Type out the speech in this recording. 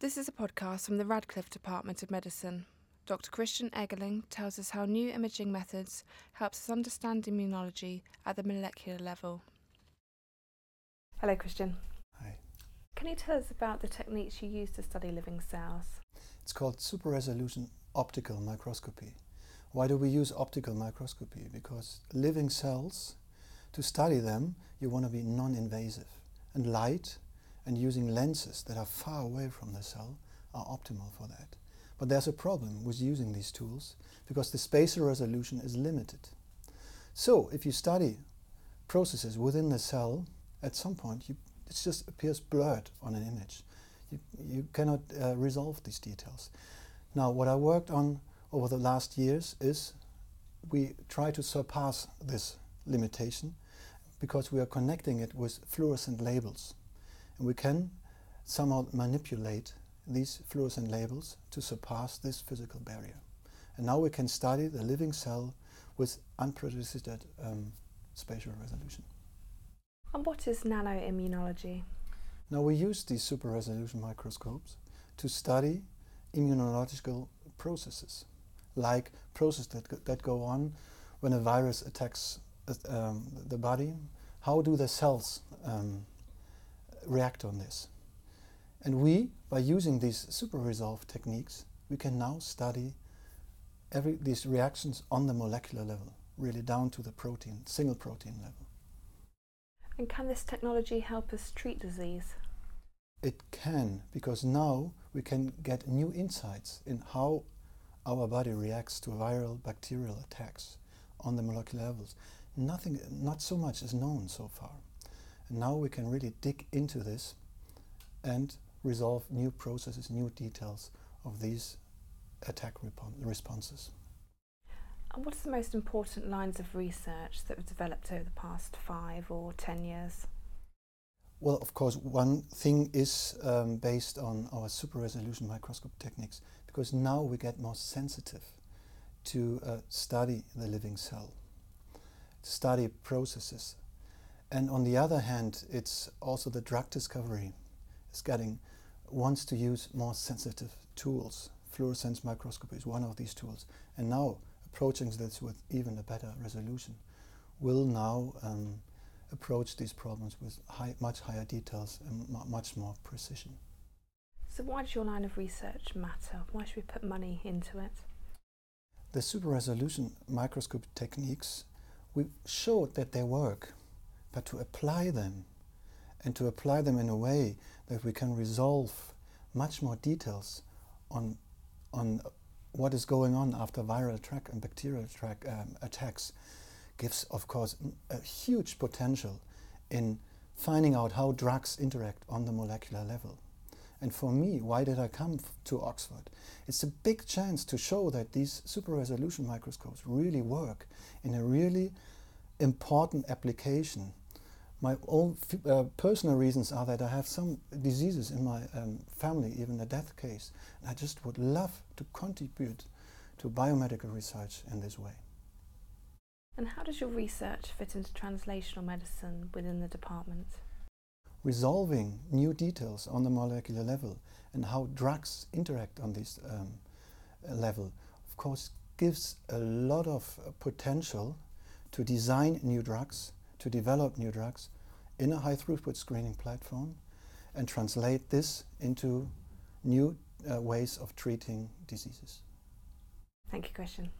This is a podcast from the Radcliffe Department of Medicine. Dr. Christian Eggeling tells us how new imaging methods helps us understand immunology at the molecular level. Hello, Christian. Hi. Can you tell us about the techniques you use to study living cells? It's called super resolution optical microscopy. Why do we use optical microscopy? Because living cells, to study them, you want to be non invasive. And light and using lenses that are far away from the cell are optimal for that. But there's a problem with using these tools because the spatial resolution is limited. So if you study processes within the cell, at some point you, it just appears blurred on an image. You, you cannot uh, resolve these details. Now, what I worked on over the last years is we try to surpass this limitation because we are connecting it with fluorescent labels. And we can somehow manipulate these fluorescent labels to surpass this physical barrier. And now we can study the living cell with unprecedented um, spatial resolution. And what is nanoimmunology? Now we use these super resolution microscopes to study immunological processes, like processes that, that go on when a virus attacks uh, um, the body. How do the cells um, react on this. And we, by using these super resolve techniques, we can now study every, these reactions on the molecular level, really down to the protein, single protein level. And can this technology help us treat disease? It can, because now we can get new insights in how our body reacts to viral bacterial attacks on the molecular levels. Nothing, not so much is known so far. And now we can really dig into this and resolve new processes, new details of these attack responses. And what are the most important lines of research that have developed over the past five or ten years? Well, of course, one thing is um, based on our super resolution microscope techniques because now we get more sensitive to uh, study the living cell, to study processes and on the other hand, it's also the drug discovery is getting wants to use more sensitive tools. Fluorescence microscopy is one of these tools. And now approaching this with even a better resolution will now um, approach these problems with high, much higher details and much more precision. So why does your line of research matter? Why should we put money into it? The super resolution microscope techniques, we showed that they work but to apply them and to apply them in a way that we can resolve much more details on, on what is going on after viral attack and bacterial track um, attacks gives, of course, a huge potential in finding out how drugs interact on the molecular level. And for me, why did I come to Oxford? It's a big chance to show that these super resolution microscopes really work in a really important application. My own uh, personal reasons are that I have some diseases in my um, family, even a death case. And I just would love to contribute to biomedical research in this way. And how does your research fit into translational medicine within the department? Resolving new details on the molecular level and how drugs interact on this um, level, of course, gives a lot of uh, potential to design new drugs, to develop new drugs in a high throughput screening platform and translate this into new uh, ways of treating diseases. Thank you, Christian.